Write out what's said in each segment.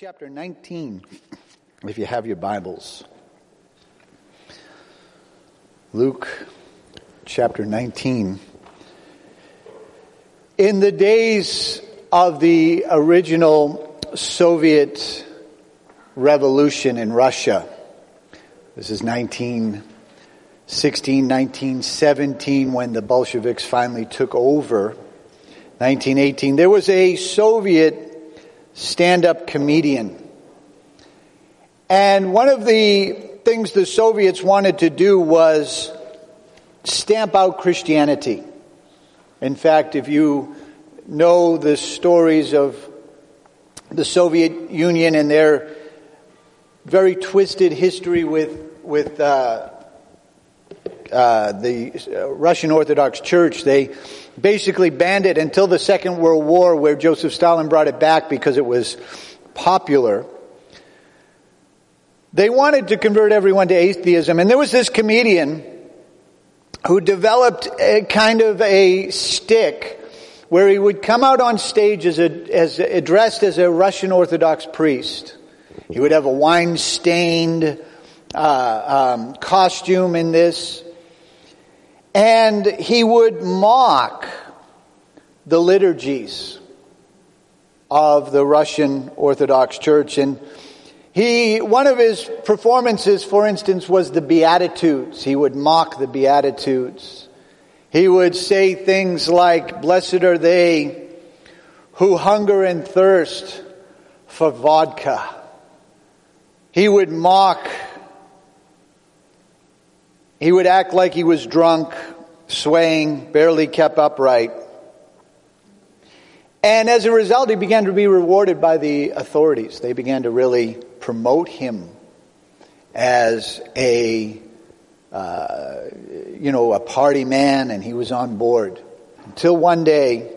chapter 19, if you have your Bibles. Luke chapter 19. In the days of the original Soviet revolution in Russia, this is 1916, 1917, when the Bolsheviks finally took over. 1918, there was a Soviet stand up comedian. And one of the things the Soviets wanted to do was stamp out Christianity. In fact, if you know the stories of the Soviet Union and their very twisted history with, with uh, uh, the Russian Orthodox Church, they basically banned it until the Second World War, where Joseph Stalin brought it back because it was popular. They wanted to convert everyone to atheism, and there was this comedian who developed a kind of a stick where he would come out on stage as, a, as a, dressed as a Russian Orthodox priest. He would have a wine stained uh, um, costume in this. And he would mock the liturgies of the Russian Orthodox Church. And he, one of his performances, for instance, was the Beatitudes. He would mock the Beatitudes. He would say things like, blessed are they who hunger and thirst for vodka. He would mock he would act like he was drunk, swaying, barely kept upright. And as a result, he began to be rewarded by the authorities. They began to really promote him as a, uh, you know, a party man, and he was on board. Until one day,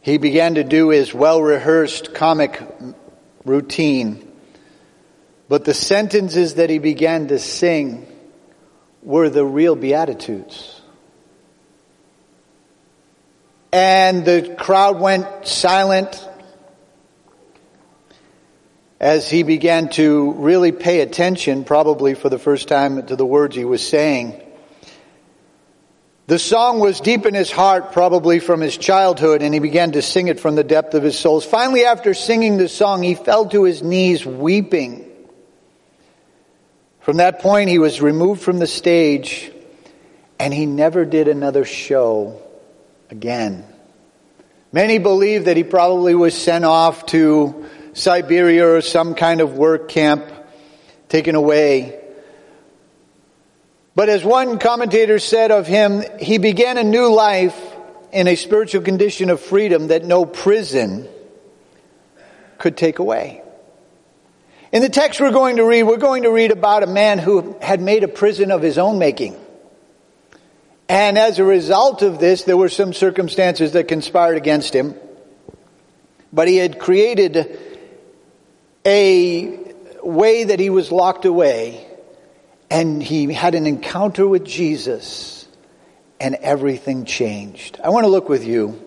he began to do his well rehearsed comic routine. But the sentences that he began to sing were the real Beatitudes. And the crowd went silent as he began to really pay attention, probably for the first time, to the words he was saying. The song was deep in his heart, probably from his childhood, and he began to sing it from the depth of his soul. Finally, after singing the song, he fell to his knees weeping. From that point, he was removed from the stage and he never did another show again. Many believe that he probably was sent off to Siberia or some kind of work camp, taken away. But as one commentator said of him, he began a new life in a spiritual condition of freedom that no prison could take away. In the text we're going to read, we're going to read about a man who had made a prison of his own making. And as a result of this, there were some circumstances that conspired against him. But he had created a way that he was locked away and he had an encounter with Jesus and everything changed. I want to look with you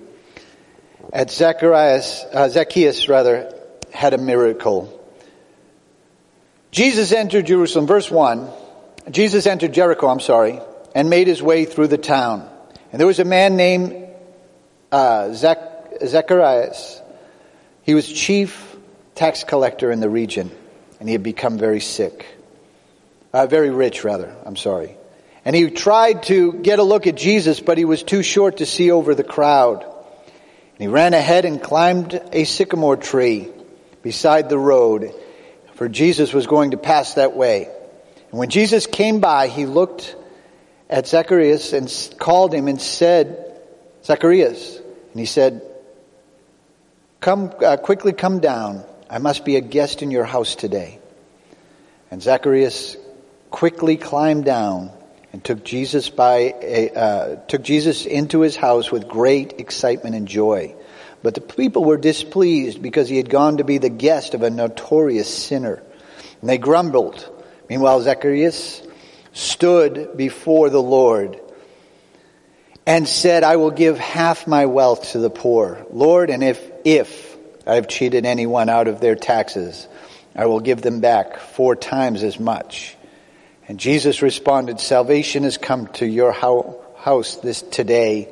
at Zacharias, uh, Zacchaeus rather, had a miracle. Jesus entered Jerusalem, verse 1. Jesus entered Jericho, I'm sorry, and made his way through the town. And there was a man named uh, Zach- Zacharias. He was chief tax collector in the region, and he had become very sick. Uh, very rich, rather, I'm sorry. And he tried to get a look at Jesus, but he was too short to see over the crowd. And he ran ahead and climbed a sycamore tree beside the road for Jesus was going to pass that way. And when Jesus came by, he looked at Zacharias and called him and said, Zacharias. And he said, come, uh, quickly come down. I must be a guest in your house today. And Zacharias quickly climbed down and took Jesus by a, uh, took Jesus into his house with great excitement and joy. But the people were displeased because he had gone to be the guest of a notorious sinner. And they grumbled. Meanwhile, Zacharias stood before the Lord and said, I will give half my wealth to the poor. Lord, and if, if I have cheated anyone out of their taxes, I will give them back four times as much. And Jesus responded, Salvation has come to your house this today,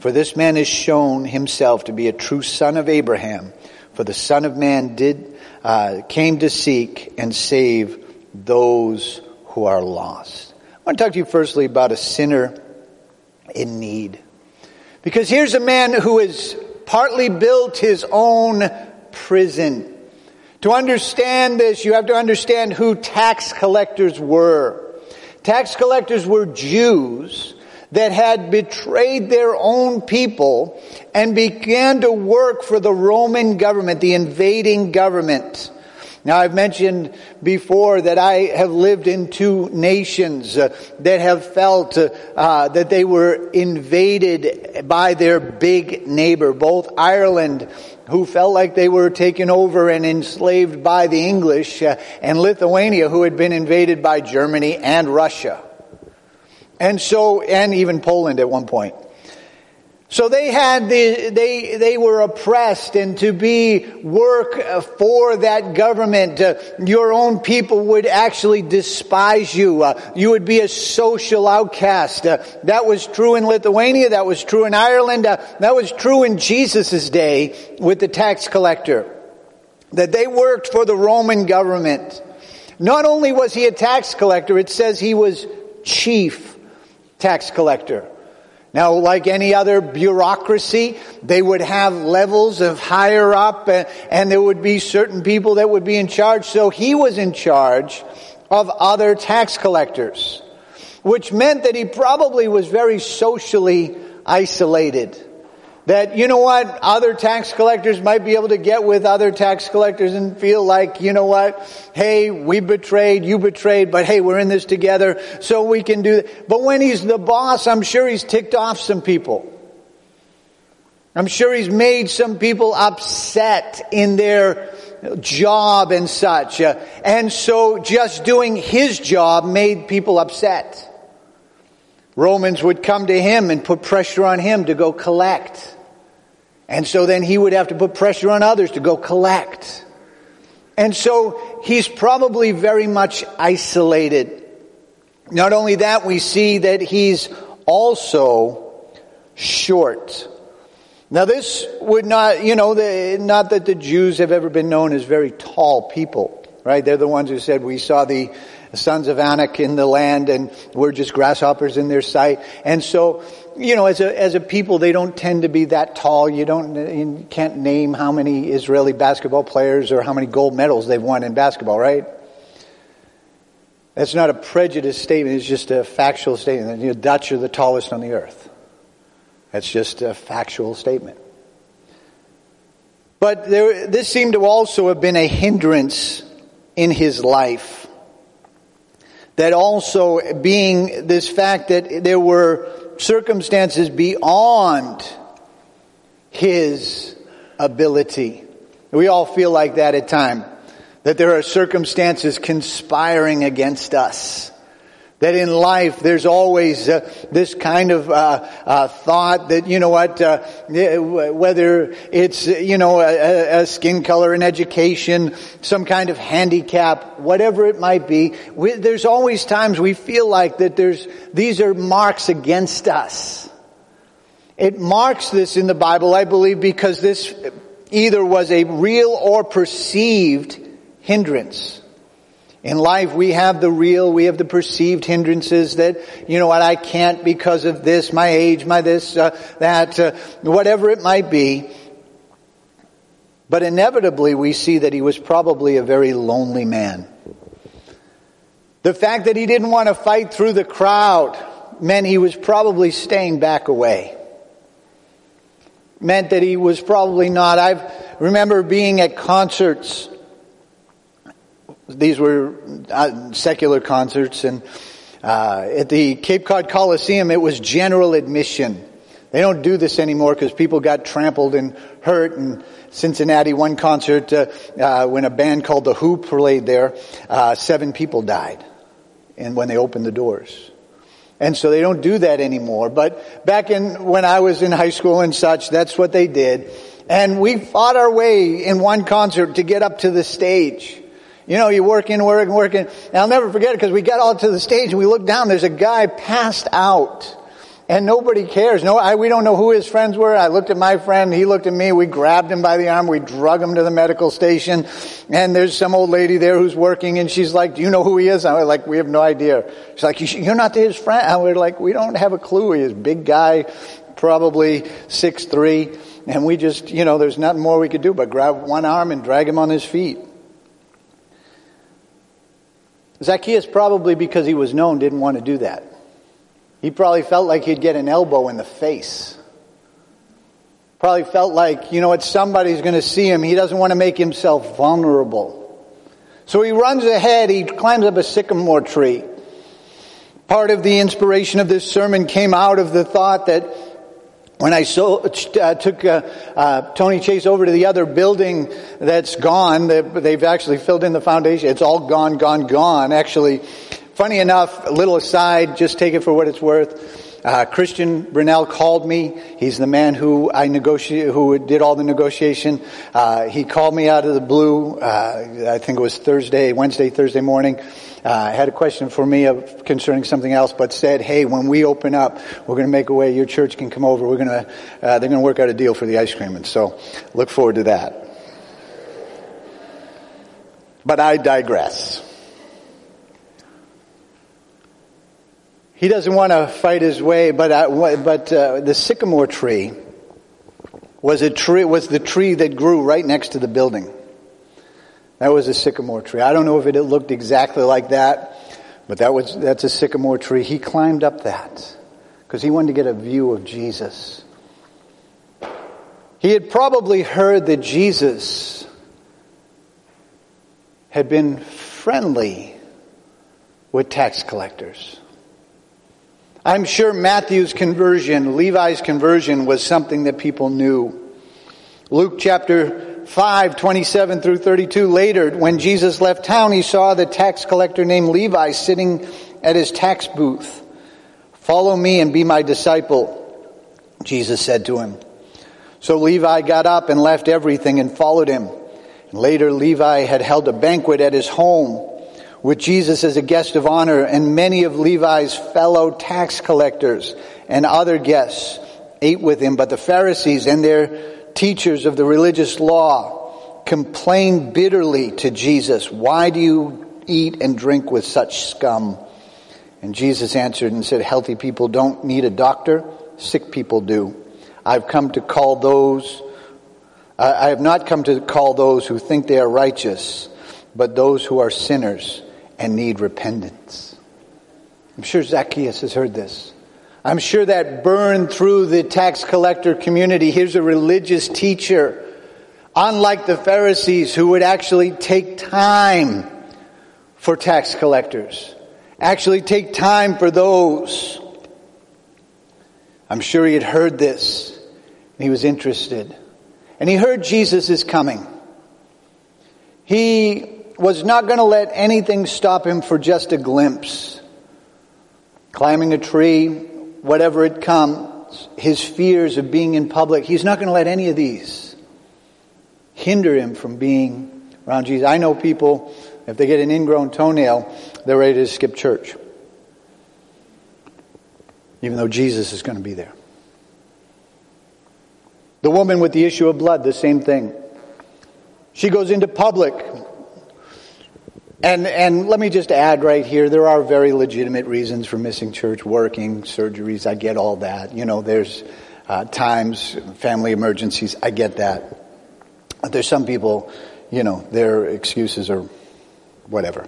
for this man has shown himself to be a true son of Abraham. For the Son of Man did uh, came to seek and save those who are lost. I want to talk to you firstly about a sinner in need. Because here's a man who has partly built his own prison. To understand this, you have to understand who tax collectors were. Tax collectors were Jews that had betrayed their own people and began to work for the Roman government, the invading government. Now I've mentioned before that I have lived in two nations uh, that have felt uh, uh, that they were invaded by their big neighbor, both Ireland who felt like they were taken over and enslaved by the English, uh, and Lithuania who had been invaded by Germany and Russia. And so, and even Poland at one point. So they had the, they, they were oppressed and to be work for that government, uh, your own people would actually despise you. Uh, you would be a social outcast. Uh, that was true in Lithuania. That was true in Ireland. Uh, that was true in Jesus' day with the tax collector. That they worked for the Roman government. Not only was he a tax collector, it says he was chief tax collector. Now, like any other bureaucracy, they would have levels of higher up and, and, there would be certain people that would be in charge. So he was in charge of other tax collectors, which meant that he probably was very socially isolated. That, you know what, other tax collectors might be able to get with other tax collectors and feel like, you know what, hey, we betrayed, you betrayed, but hey, we're in this together, so we can do that. But when he's the boss, I'm sure he's ticked off some people. I'm sure he's made some people upset in their job and such. Uh, and so just doing his job made people upset. Romans would come to him and put pressure on him to go collect. And so then he would have to put pressure on others to go collect. And so he's probably very much isolated. Not only that, we see that he's also short. Now this would not, you know, the, not that the Jews have ever been known as very tall people, right? They're the ones who said we saw the sons of Anak in the land and we're just grasshoppers in their sight. And so you know, as a, as a people, they don't tend to be that tall. You don't, you can't name how many Israeli basketball players or how many gold medals they've won in basketball, right? That's not a prejudice statement. It's just a factual statement. The Dutch are the tallest on the earth. That's just a factual statement. But there, this seemed to also have been a hindrance in his life. That also being this fact that there were circumstances beyond his ability. We all feel like that at times. That there are circumstances conspiring against us. That in life there's always uh, this kind of uh, uh, thought that you know what, uh, whether it's you know a, a, skin color, an education, some kind of handicap, whatever it might be, we, there's always times we feel like that there's these are marks against us. It marks this in the Bible, I believe, because this either was a real or perceived hindrance. In life, we have the real, we have the perceived hindrances that, you know what, I can't because of this, my age, my this, uh, that, uh, whatever it might be. But inevitably, we see that he was probably a very lonely man. The fact that he didn't want to fight through the crowd meant he was probably staying back away. Meant that he was probably not. I remember being at concerts. These were uh, secular concerts and uh, at the Cape Cod Coliseum it was general admission. They don't do this anymore because people got trampled and hurt. And Cincinnati, one concert uh, uh, when a band called the Who played there, uh, seven people died and when they opened the doors. And so they don't do that anymore. But back in, when I was in high school and such, that's what they did. And we fought our way in one concert to get up to the stage. You know, you working, working, working. And I'll never forget it because we got all to the stage and we looked down. There's a guy passed out. And nobody cares. No, I, we don't know who his friends were. I looked at my friend. He looked at me. We grabbed him by the arm. We drug him to the medical station. And there's some old lady there who's working and she's like, do you know who he is? I was like, we have no idea. She's like, you're not his friend. I was like, we don't have a clue. He's a big guy, probably six three. And we just, you know, there's nothing more we could do but grab one arm and drag him on his feet. Zacchaeus probably because he was known didn't want to do that. He probably felt like he'd get an elbow in the face. Probably felt like, you know what, somebody's going to see him. He doesn't want to make himself vulnerable. So he runs ahead, he climbs up a sycamore tree. Part of the inspiration of this sermon came out of the thought that when I so, uh, took uh, uh, Tony Chase over to the other building that's gone, they've actually filled in the foundation. It's all gone, gone, gone. Actually, Funny enough, a little aside, just take it for what it's worth. Uh, Christian Brunel called me. He's the man who I negotiate, who did all the negotiation. Uh, he called me out of the blue. Uh, I think it was Thursday, Wednesday, Thursday morning. Uh, had a question for me of, concerning something else, but said, "Hey, when we open up, we're going to make a way. Your church can come over. We're going to, uh, they're going to work out a deal for the ice cream." And so, look forward to that. But I digress. He doesn't want to fight his way, but but uh, the sycamore tree was a tree was the tree that grew right next to the building. That was a sycamore tree. I don't know if it looked exactly like that, but that was that's a sycamore tree. He climbed up that because he wanted to get a view of Jesus. He had probably heard that Jesus had been friendly with tax collectors. I'm sure Matthew's conversion, Levi's conversion, was something that people knew. Luke chapter 5, 27 through 32. Later, when Jesus left town, he saw the tax collector named Levi sitting at his tax booth. Follow me and be my disciple, Jesus said to him. So Levi got up and left everything and followed him. Later, Levi had held a banquet at his home with Jesus as a guest of honor, and many of Levi's fellow tax collectors and other guests ate with him. But the Pharisees and their teachers of the religious law complained bitterly to Jesus, Why do you eat and drink with such scum? And Jesus answered and said, Healthy people don't need a doctor, sick people do. I've come to call those, I have not come to call those who think they are righteous, but those who are sinners and need repentance. I'm sure Zacchaeus has heard this. I'm sure that burned through the tax collector community. Here's a religious teacher, unlike the Pharisees who would actually take time for tax collectors, actually take time for those. I'm sure he had heard this and he was interested. And he heard Jesus is coming. He was not going to let anything stop him for just a glimpse. Climbing a tree, whatever it comes, his fears of being in public, he's not going to let any of these hinder him from being around Jesus. I know people, if they get an ingrown toenail, they're ready to skip church. Even though Jesus is going to be there. The woman with the issue of blood, the same thing. She goes into public and, and let me just add right here, there are very legitimate reasons for missing church, working, surgeries, I get all that. You know, there's uh, times, family emergencies, I get that. But there's some people, you know, their excuses are whatever.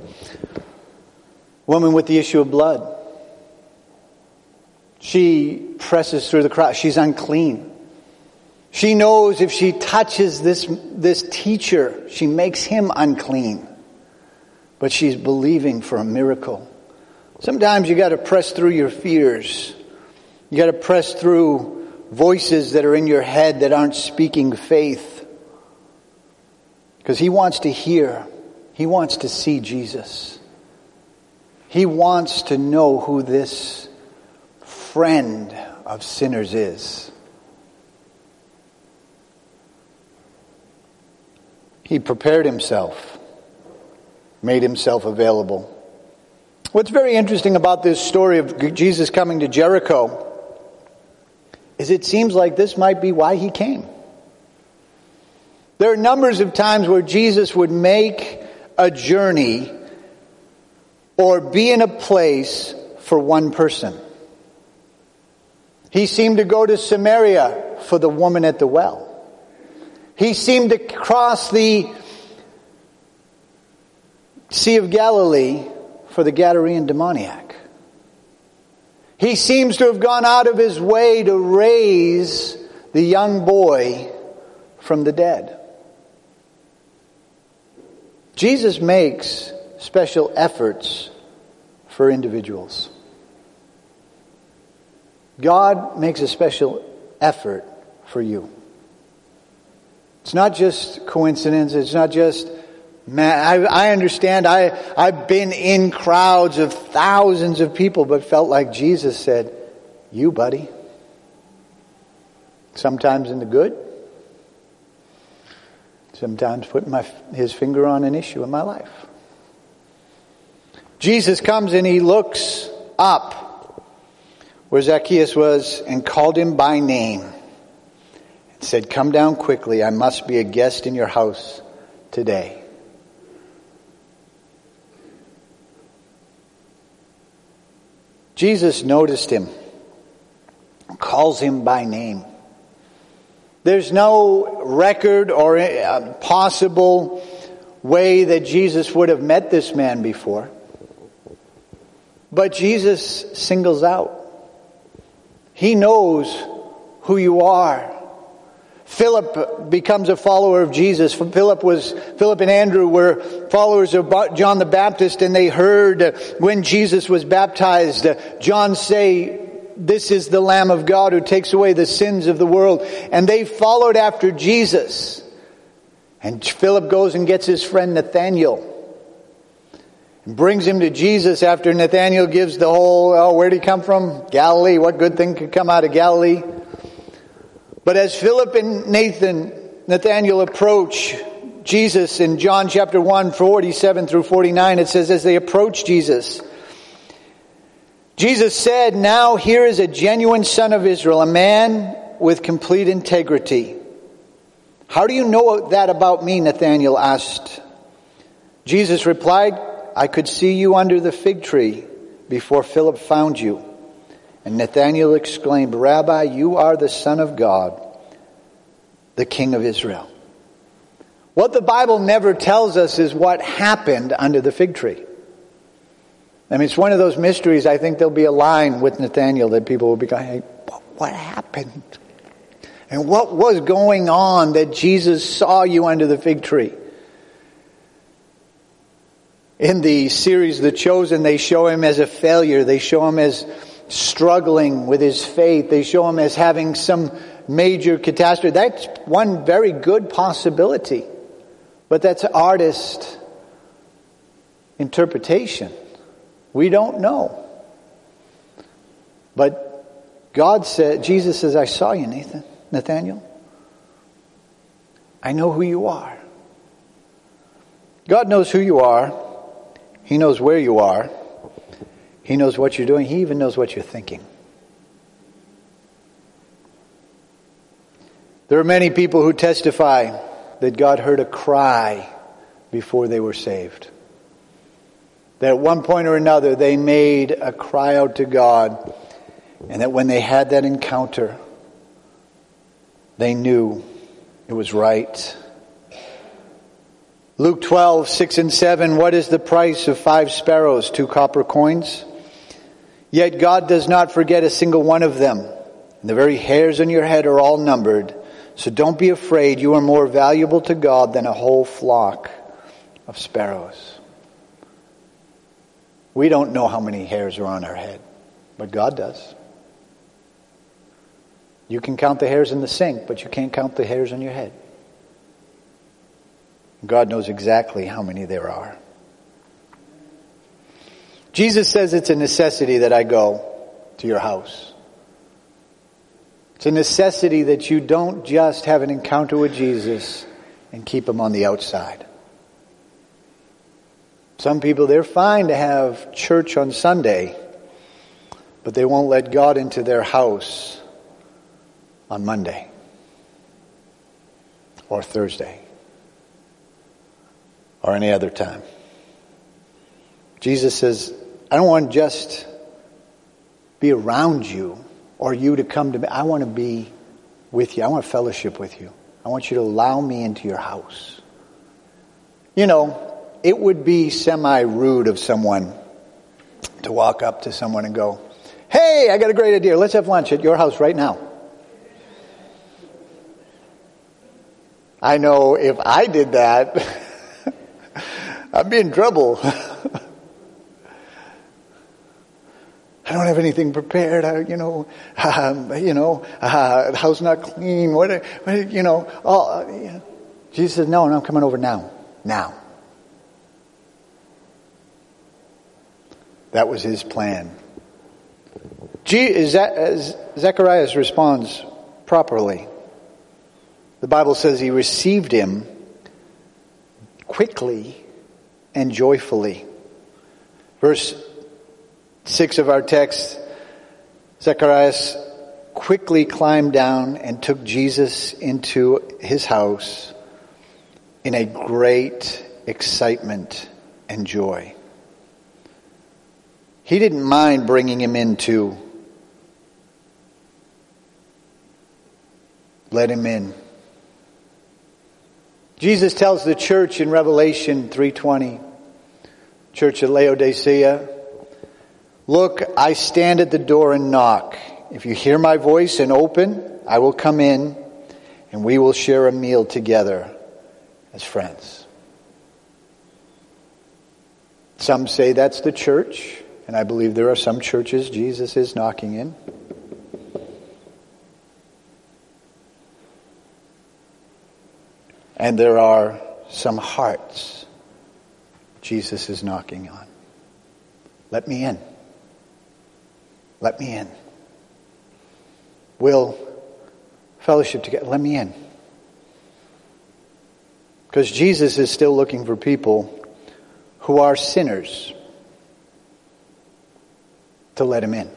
Woman with the issue of blood. She presses through the crowd. She's unclean. She knows if she touches this, this teacher, she makes him unclean but she's believing for a miracle. Sometimes you got to press through your fears. You got to press through voices that are in your head that aren't speaking faith. Because he wants to hear. He wants to see Jesus. He wants to know who this friend of sinners is. he prepared himself, made himself available. What's very interesting about this story of Jesus coming to Jericho is it seems like this might be why he came. There are numbers of times where Jesus would make a journey or be in a place for one person. He seemed to go to Samaria for the woman at the well. He seemed to cross the Sea of Galilee for the Gadarene demoniac. He seems to have gone out of his way to raise the young boy from the dead. Jesus makes special efforts for individuals. God makes a special effort for you. It's not just coincidence. It's not just, man, I, I understand. I, I've been in crowds of thousands of people, but felt like Jesus said, you buddy. Sometimes in the good. Sometimes putting my, his finger on an issue in my life. Jesus comes and he looks up where Zacchaeus was and called him by name and said, Come down quickly. I must be a guest in your house today. Jesus noticed him, calls him by name. There's no record or uh, possible way that Jesus would have met this man before. But Jesus singles out. He knows who you are. Philip becomes a follower of Jesus. Philip was, Philip and Andrew were followers of John the Baptist and they heard when Jesus was baptized, John say, this is the Lamb of God who takes away the sins of the world. And they followed after Jesus. And Philip goes and gets his friend Nathaniel and brings him to Jesus after Nathaniel gives the whole, oh, where'd he come from? Galilee. What good thing could come out of Galilee? But as Philip and Nathan, Nathaniel approach Jesus in John chapter 1, 47 through 49, it says, as they approach Jesus, Jesus said, Now here is a genuine son of Israel, a man with complete integrity. How do you know that about me? Nathanael asked. Jesus replied, I could see you under the fig tree before Philip found you. And Nathanael exclaimed, Rabbi, you are the Son of God, the King of Israel. What the Bible never tells us is what happened under the fig tree. I mean, it's one of those mysteries. I think there'll be a line with Nathaniel that people will be going, hey, what happened? And what was going on that Jesus saw you under the fig tree? in the series The Chosen, they show him as a failure. They show him as struggling with his faith. They show him as having some major catastrophe. That's one very good possibility. But that's artist interpretation. We don't know. But God said, Jesus says, I saw you, Nathan, Nathaniel. I know who you are. God knows who you are. He knows where you are. He knows what you're doing. He even knows what you're thinking. There are many people who testify that God heard a cry before they were saved. That at one point or another they made a cry out to God, and that when they had that encounter, they knew it was right Luke 12, 6 and 7, what is the price of five sparrows, two copper coins? Yet God does not forget a single one of them. And the very hairs on your head are all numbered. So don't be afraid. You are more valuable to God than a whole flock of sparrows. We don't know how many hairs are on our head, but God does. You can count the hairs in the sink, but you can't count the hairs on your head. God knows exactly how many there are. Jesus says it's a necessity that I go to your house. It's a necessity that you don't just have an encounter with Jesus and keep him on the outside. Some people, they're fine to have church on Sunday, but they won't let God into their house on Monday or Thursday or any other time. Jesus says, I don't want to just be around you or you to come to me. I want to be with you. I want fellowship with you. I want you to allow me into your house. You know, it would be semi rude of someone to walk up to someone and go, Hey, I got a great idea. Let's have lunch at your house right now. I know if I did that, I'd be in trouble. I don't have anything prepared. I, you know, um, you know, uh, the house not clean. What, what you know? All, uh, you know. Jesus says, "No, no, I'm coming over now. Now." That was his plan. Zacharias responds properly. The Bible says he received him quickly and joyfully. Verse 6 of our texts, Zacharias quickly climbed down and took Jesus into his house in a great excitement and joy. He didn't mind bringing him into. Let him in. Jesus tells the church in Revelation 3:20, church at Laodicea, "Look, I stand at the door and knock. If you hear my voice and open, I will come in and we will share a meal together as friends." Some say that's the church. And I believe there are some churches Jesus is knocking in. And there are some hearts Jesus is knocking on. Let me in. Let me in. We'll fellowship together. Let me in. Because Jesus is still looking for people who are sinners to let him in.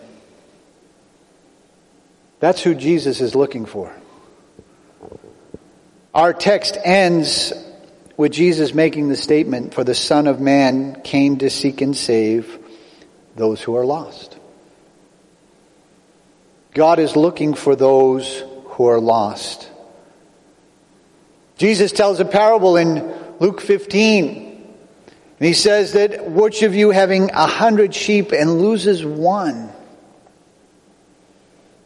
That's who Jesus is looking for. Our text ends with Jesus making the statement, For the Son of Man came to seek and save those who are lost. God is looking for those who are lost. Jesus tells a parable in Luke 15 and he says that which of you having a hundred sheep and loses one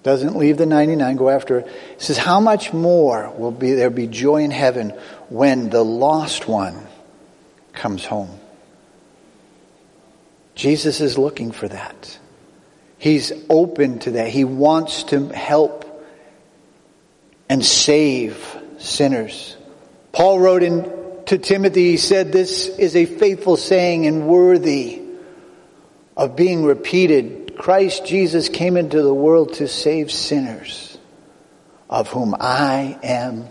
doesn't leave the 99, go after it. He says, how much more will be there be joy in heaven when the lost one comes home? Jesus is looking for that. He's open to that. He wants to help and save sinners. Paul wrote in to Timothy, he said, This is a faithful saying and worthy of being repeated. Christ Jesus came into the world to save sinners, of whom I am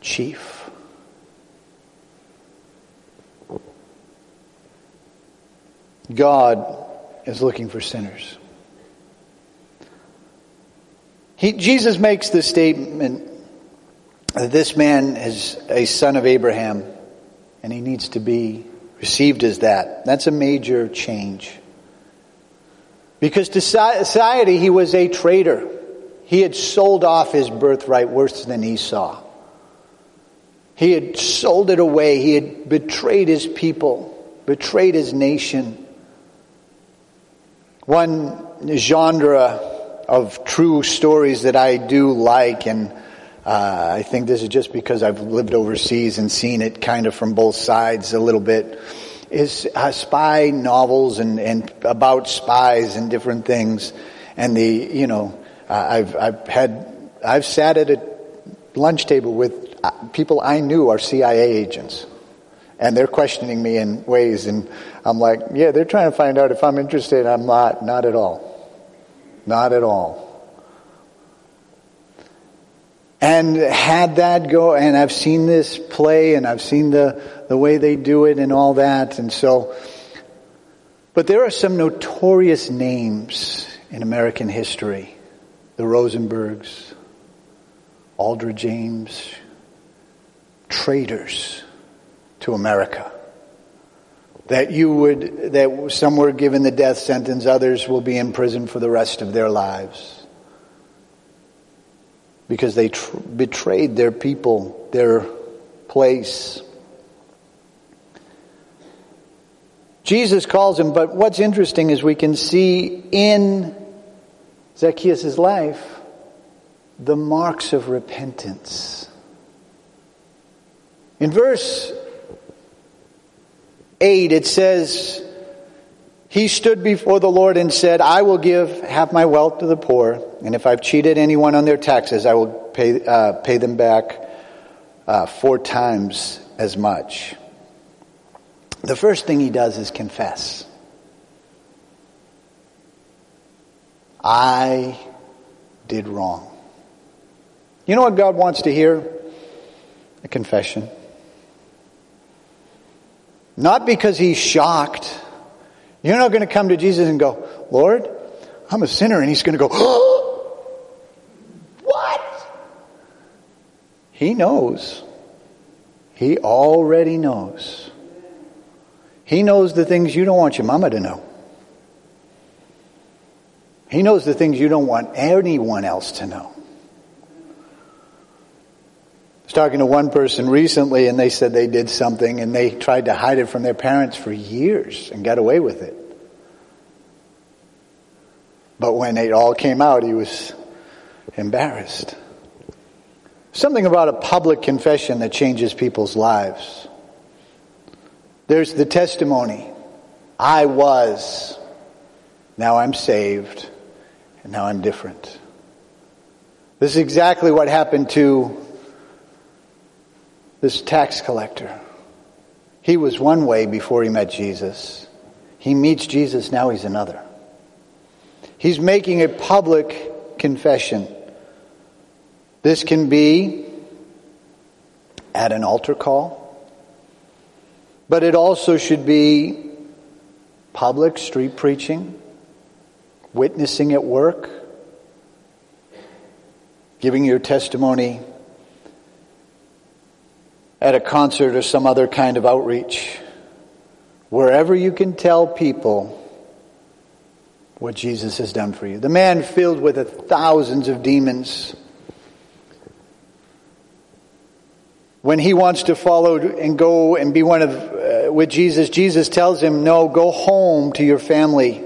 chief. God is looking for sinners. He, Jesus makes the statement that this man is a son of Abraham and he needs to be received as that. That's a major change. Because to society, he was a traitor. He had sold off his birthright worse than Esau. He had sold it away. He had betrayed his people, betrayed his nation. One genre of true stories that I do like and uh, I think this is just because I've lived overseas and seen it kind of from both sides a little bit. Is uh, spy novels and, and about spies and different things, and the you know uh, I've I've had I've sat at a lunch table with uh, people I knew are CIA agents, and they're questioning me in ways, and I'm like, yeah, they're trying to find out if I'm interested. I'm not, not at all, not at all. and had that go, and I've seen this play and I've seen the, the way they do it and all that. And so, but there are some notorious names in American history. The Rosenbergs, Aldrich Ames, traitors to America. That you would, that some were given the death sentence, others will be in prison for the rest of their lives because they tr- betrayed their people, their place. Jesus calls him, but what's interesting is we can see in Zacchaeus' life the marks of repentance. In verse 8, it says, he stood before the Lord and said, I will give half my wealth to the poor, and if I've cheated anyone on their taxes, I will pay, uh, pay them back uh, four times as much. The first thing he does is confess. I did wrong. You know what God wants to hear? A confession. Not because he's shocked you're not going to come to Jesus and go, Lord, I'm a sinner. And he's going to go, oh, what? He knows. He already knows. He knows the things you don't want your mama to know. He knows the things you don't want anyone else to know. I was talking to one person recently and they said they did something and they tried to hide it from their parents for years and got away with it. But when it all came out, he was embarrassed. Something about a public confession that changes people's lives. There's the testimony. I was. Now I'm saved. And now I'm different. This is exactly what happened to this tax collector. He was one way before he met Jesus. He meets Jesus, now he's another. He's making a public confession. This can be at an altar call, but it also should be public street preaching, witnessing at work, giving your testimony at a concert or some other kind of outreach. Wherever you can tell people what Jesus has done for you. The man filled with thousands of demons. When he wants to follow and go and be one of uh, with Jesus, Jesus tells him, "No, go home to your family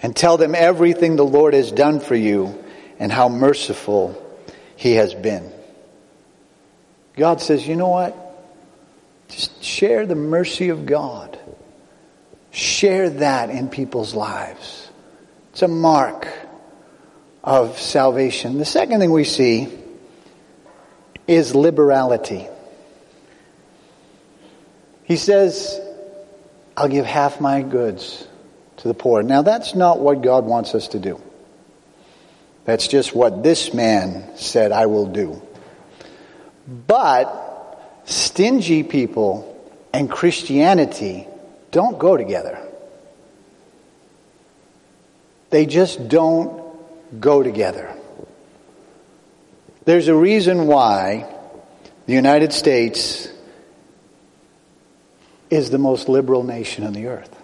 and tell them everything the Lord has done for you and how merciful he has been." God says, "You know what? Just share the mercy of God. Share that in people's lives. It's a mark of salvation. The second thing we see is liberality. He says, I'll give half my goods to the poor. Now, that's not what God wants us to do. That's just what this man said, I will do. But Stingy people and Christianity don't go together. They just don't go together. There's a reason why the United States is the most liberal nation on the earth.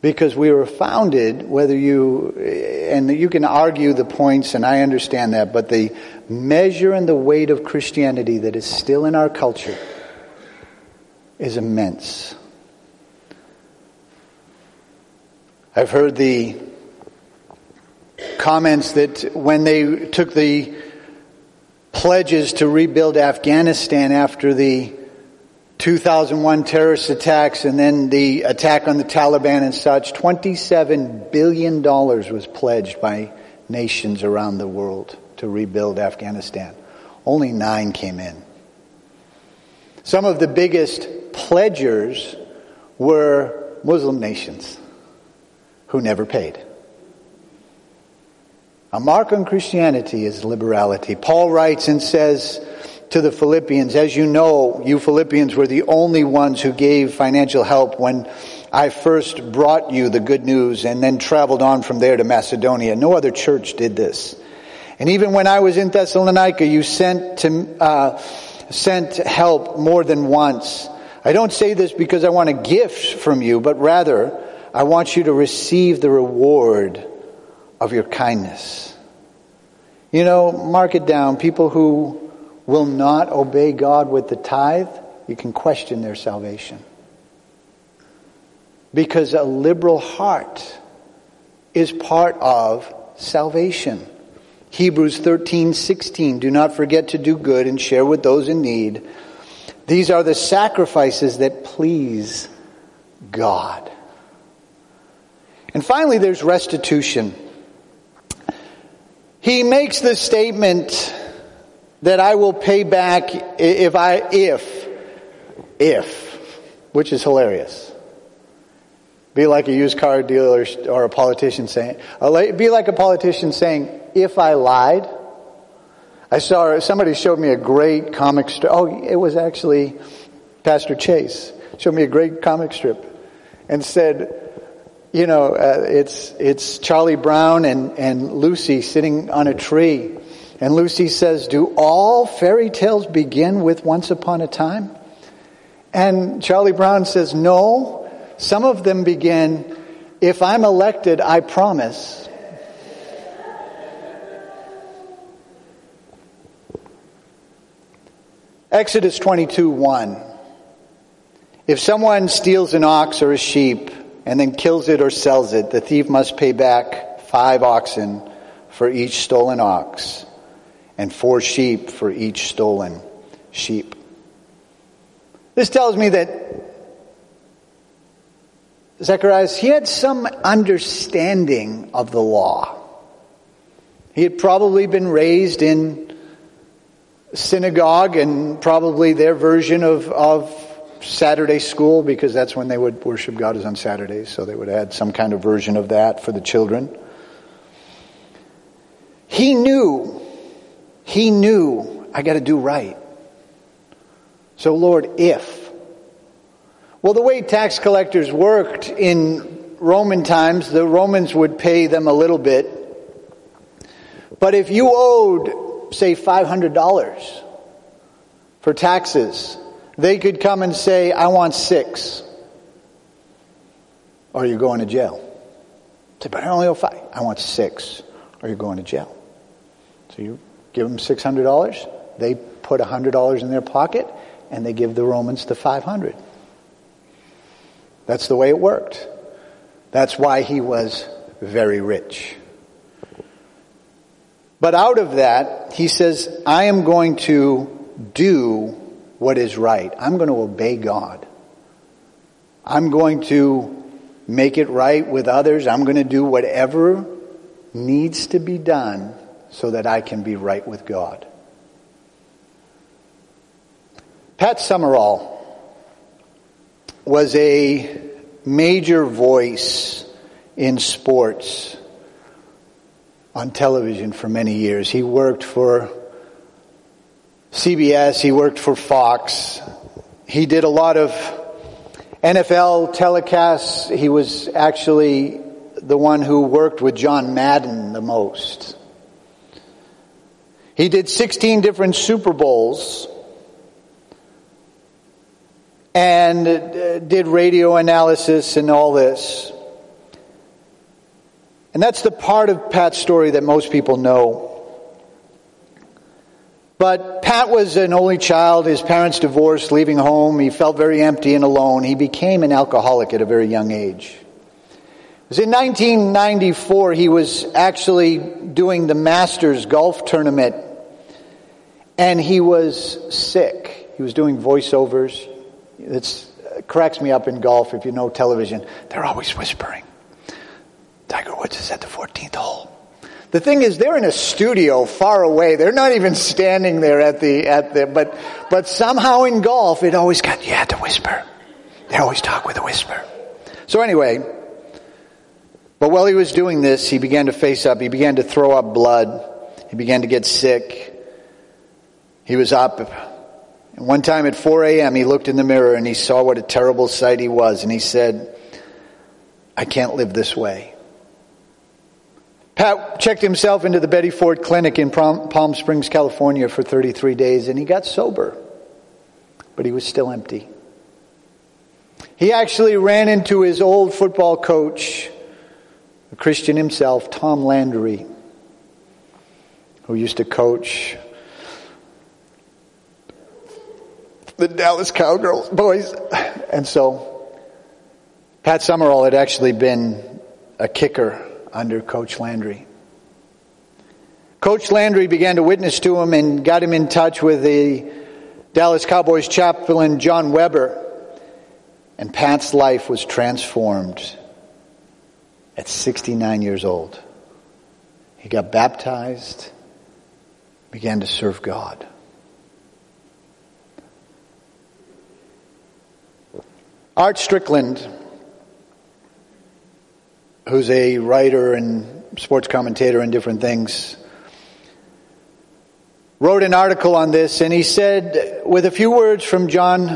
Because we were founded, whether you, and you can argue the points, and I understand that, but the measure and the weight of Christianity that is still in our culture is immense. I've heard the comments that when they took the pledges to rebuild Afghanistan after the 2001 terrorist attacks and then the attack on the Taliban and such, $27 billion was pledged by nations around the world to rebuild Afghanistan. Only nine came in. Some of the biggest pledgers were Muslim nations who never paid. A mark on Christianity is liberality. Paul writes and says to the Philippians, as you know, you Philippians were the only ones who gave financial help when I first brought you the good news and then traveled on from there to Macedonia. No other church did this. And even when I was in Thessalonica, you sent to, uh, sent help more than once. I don't say this because I want a gift from you, but rather I want you to receive the reward of your kindness. You know, mark it down. People who will not obey God with the tithe, you can question their salvation. Because a liberal heart is part of salvation. Hebrews 13, 16. Do not forget to do good and share with those in need. These are the sacrifices that please God. And finally, there's restitution. He makes the statement that I will pay back if I, if, if, which is hilarious. Be like a used car dealer or a politician saying, be like a politician saying, if I lied. I saw, somebody showed me a great comic strip. Oh, it was actually Pastor Chase. Showed me a great comic strip and said, you know, uh, it's, it's Charlie Brown and, and Lucy sitting on a tree. And Lucy says, do all fairy tales begin with once upon a time? And Charlie Brown says, no, some of them begin, if I'm elected, I promise. Exodus 22 1. If someone steals an ox or a sheep and then kills it or sells it, the thief must pay back five oxen for each stolen ox and four sheep for each stolen sheep. This tells me that Zacharias, he had some understanding of the law. He had probably been raised in synagogue and probably their version of, of Saturday school because that's when they would worship God is on Saturdays, so they would add some kind of version of that for the children. He knew, he knew, I got to do right. So, Lord, if. Well, the way tax collectors worked in Roman times, the Romans would pay them a little bit. But if you owed say $500 for taxes, they could come and say, I want six. Or you're going to jail. Say, but I only owe five. I want six. Or you're going to jail. So you give them $600. They put $100 in their pocket and they give the Romans the 500. That's the way it worked. That's why he was very rich. But out of that, he says, I am going to do what is right. I'm going to obey God. I'm going to make it right with others. I'm going to do whatever needs to be done so that I can be right with God. Pat Summerall was a major voice in sports on television for many years. He worked for CBS, he worked for Fox. He did a lot of NFL telecasts. He was actually the one who worked with John Madden the most. He did 16 different Super Bowls and uh, did radio analysis and all this. And that's the part of Pat's story that most people know. But Pat was an only child. His parents divorced, leaving home. He felt very empty and alone. He became an alcoholic at a very young age. It was in 1994 he was actually doing the Masters golf tournament and he was sick. He was doing voiceovers. It cracks me up in golf if you know television. They're always whispering. Tiger Woods is at the 14th hole. The thing is, they're in a studio far away. They're not even standing there at the, at the, but, but somehow in golf, it always got, you had to whisper. They always talk with a whisper. So anyway, But while he was doing this, he began to face up. He began to throw up blood. He began to get sick. He was up. And one time at 4 a.m., he looked in the mirror and he saw what a terrible sight he was. And he said, I can't live this way. Pat checked himself into the Betty Ford Clinic in Palm Springs, California for 33 days and he got sober. But he was still empty. He actually ran into his old football coach, a Christian himself, Tom Landry, who used to coach the Dallas Cowgirls boys. And so Pat Summerall had actually been a kicker under Coach Landry. Coach Landry began to witness to him and got him in touch with the Dallas Cowboys chaplain John Weber. And Pat's life was transformed at 69 years old. He got baptized, began to serve God. Art Stricklin, who's a writer and sports commentator and different things, wrote an article on this and he said, with a few words from John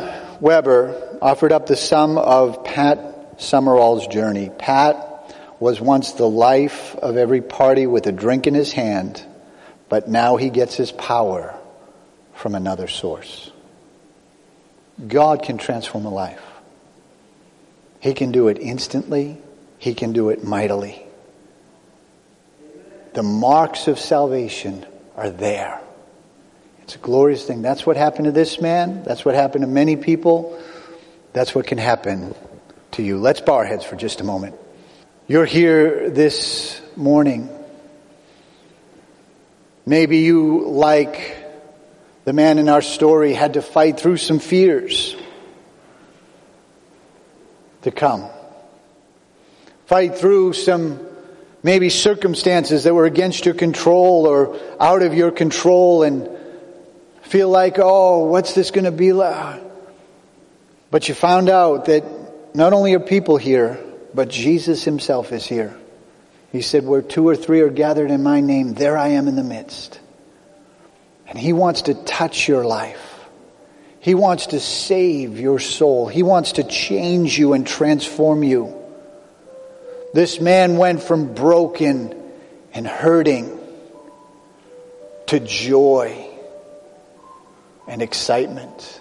Weber, offered up the sum of Pat Summerall's journey. Pat was once the life of every party with a drink in his hand, but now he gets his power from another source. God can transform a life. He can do it instantly. He can do it mightily. The marks of salvation are there. It's a glorious thing. That's what happened to this man. That's what happened to many people. That's what can happen to you. Let's bow our heads for just a moment. You're here this morning. Maybe you, like the man in our story, had to fight through some fears to come. Fight through some maybe circumstances that were against your control or out of your control and feel like, oh, what's this going to be like? But you found out that not only are people here, but Jesus himself is here. He said, where two or three are gathered in my name, there I am in the midst. And he wants to touch your life. He wants to save your soul. He wants to change you and transform you. This man went from broken and hurting to joy and excitement.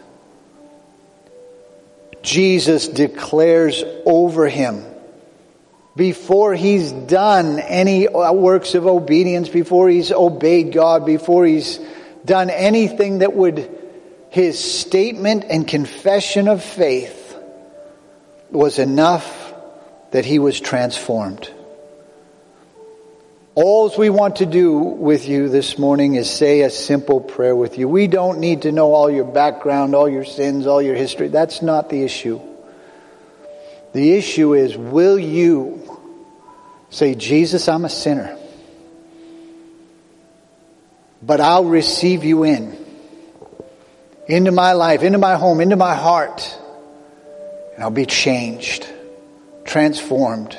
Jesus declares over him before he's done any works of obedience, before he's obeyed God, before he's done anything that would, his statement and confession of faith was enough that he was transformed. All we want to do with you this morning is say a simple prayer with you. We don't need to know all your background, all your sins, all your history. That's not the issue. The issue is, will you say, Jesus, I'm a sinner, but I'll receive you in, into my life, into my home, into my heart, and I'll be changed, transformed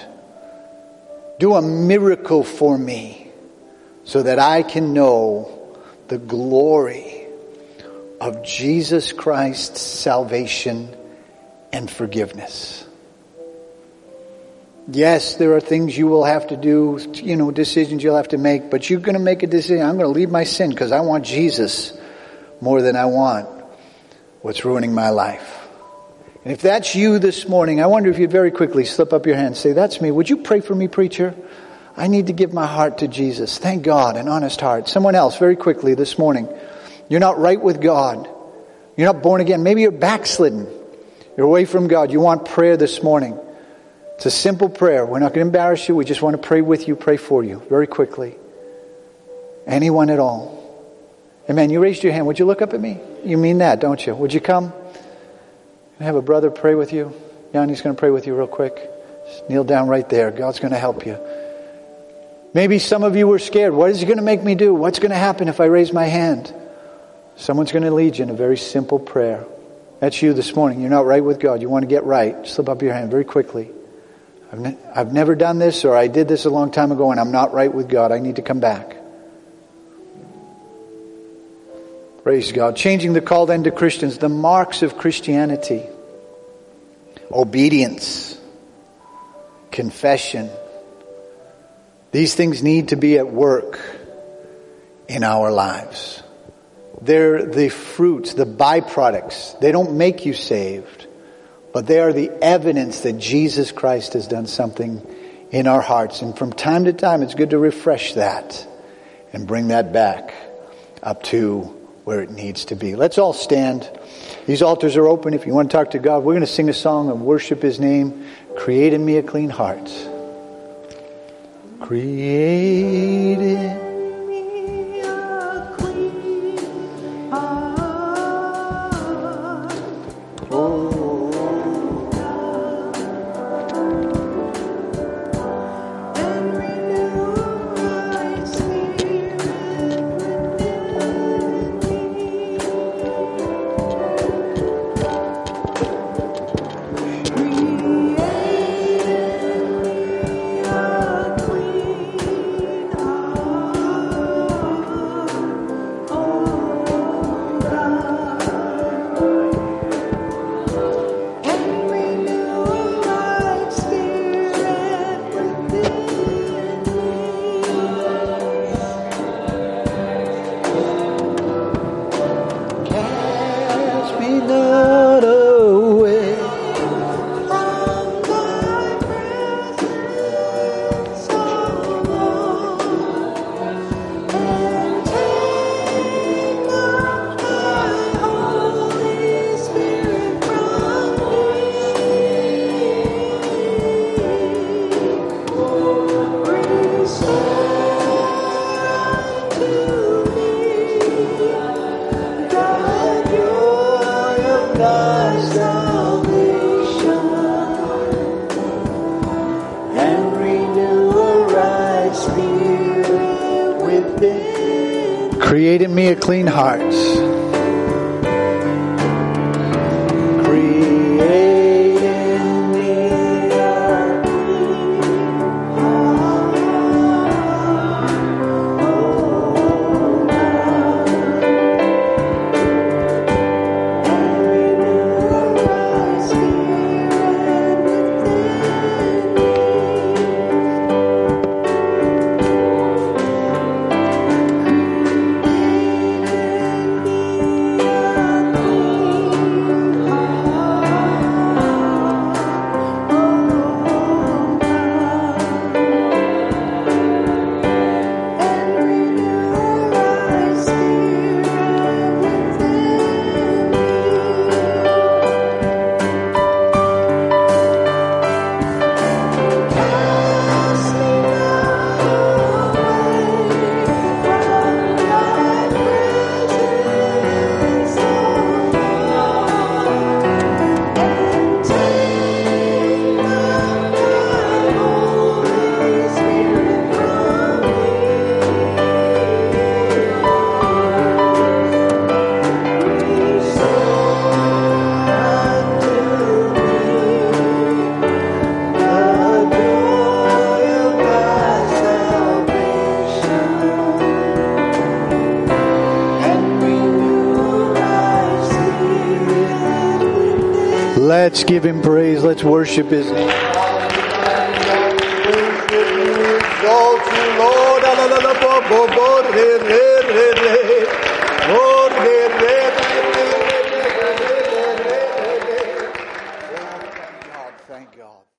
do a miracle for me so that I can know the glory of Jesus Christ's salvation and forgiveness. Yes, there are things you will have to do, you know, decisions you'll have to make, but you're going to make a decision. I'm going to leave my sin because I want Jesus more than I want what's ruining my life. And if that's you this morning, I wonder if you'd very quickly slip up your hand and say, That's me. Would you pray for me, preacher? I need to give my heart to Jesus. Thank God, an honest heart. Someone else, very quickly this morning. You're not right with God. You're not born again. Maybe you're backslidden. You're away from God. You want prayer this morning. It's a simple prayer. We're not going to embarrass you. We just want to pray with you, pray for you, very quickly. Anyone at all. Amen. You raised your hand. Would you look up at me? You mean that, don't you? Would you come? I have a brother pray with you? Yanni's going to pray with you real quick. Just kneel down right there. God's going to help you. Maybe some of you were scared. What is he going to make me do? What's going to happen if I raise my hand? Someone's going to lead you in a very simple prayer. That's you this morning. You're not right with God. You want to get right. Slip up your hand very quickly. I've, ne- I've never done this or I did this a long time ago and I'm not right with God. I need to come back. Praise God. Changing the call then to Christians, the marks of Christianity obedience, confession. These things need to be at work in our lives. They're the fruits, the byproducts. They don't make you saved, but they are the evidence that Jesus Christ has done something in our hearts. And from time to time, it's good to refresh that and bring that back up to where it needs to be. Let's all stand. These altars are open. If you want to talk to God, we're going to sing a song and worship His name. Create in me a clean heart. Create Let's give him praise. Let's worship his name.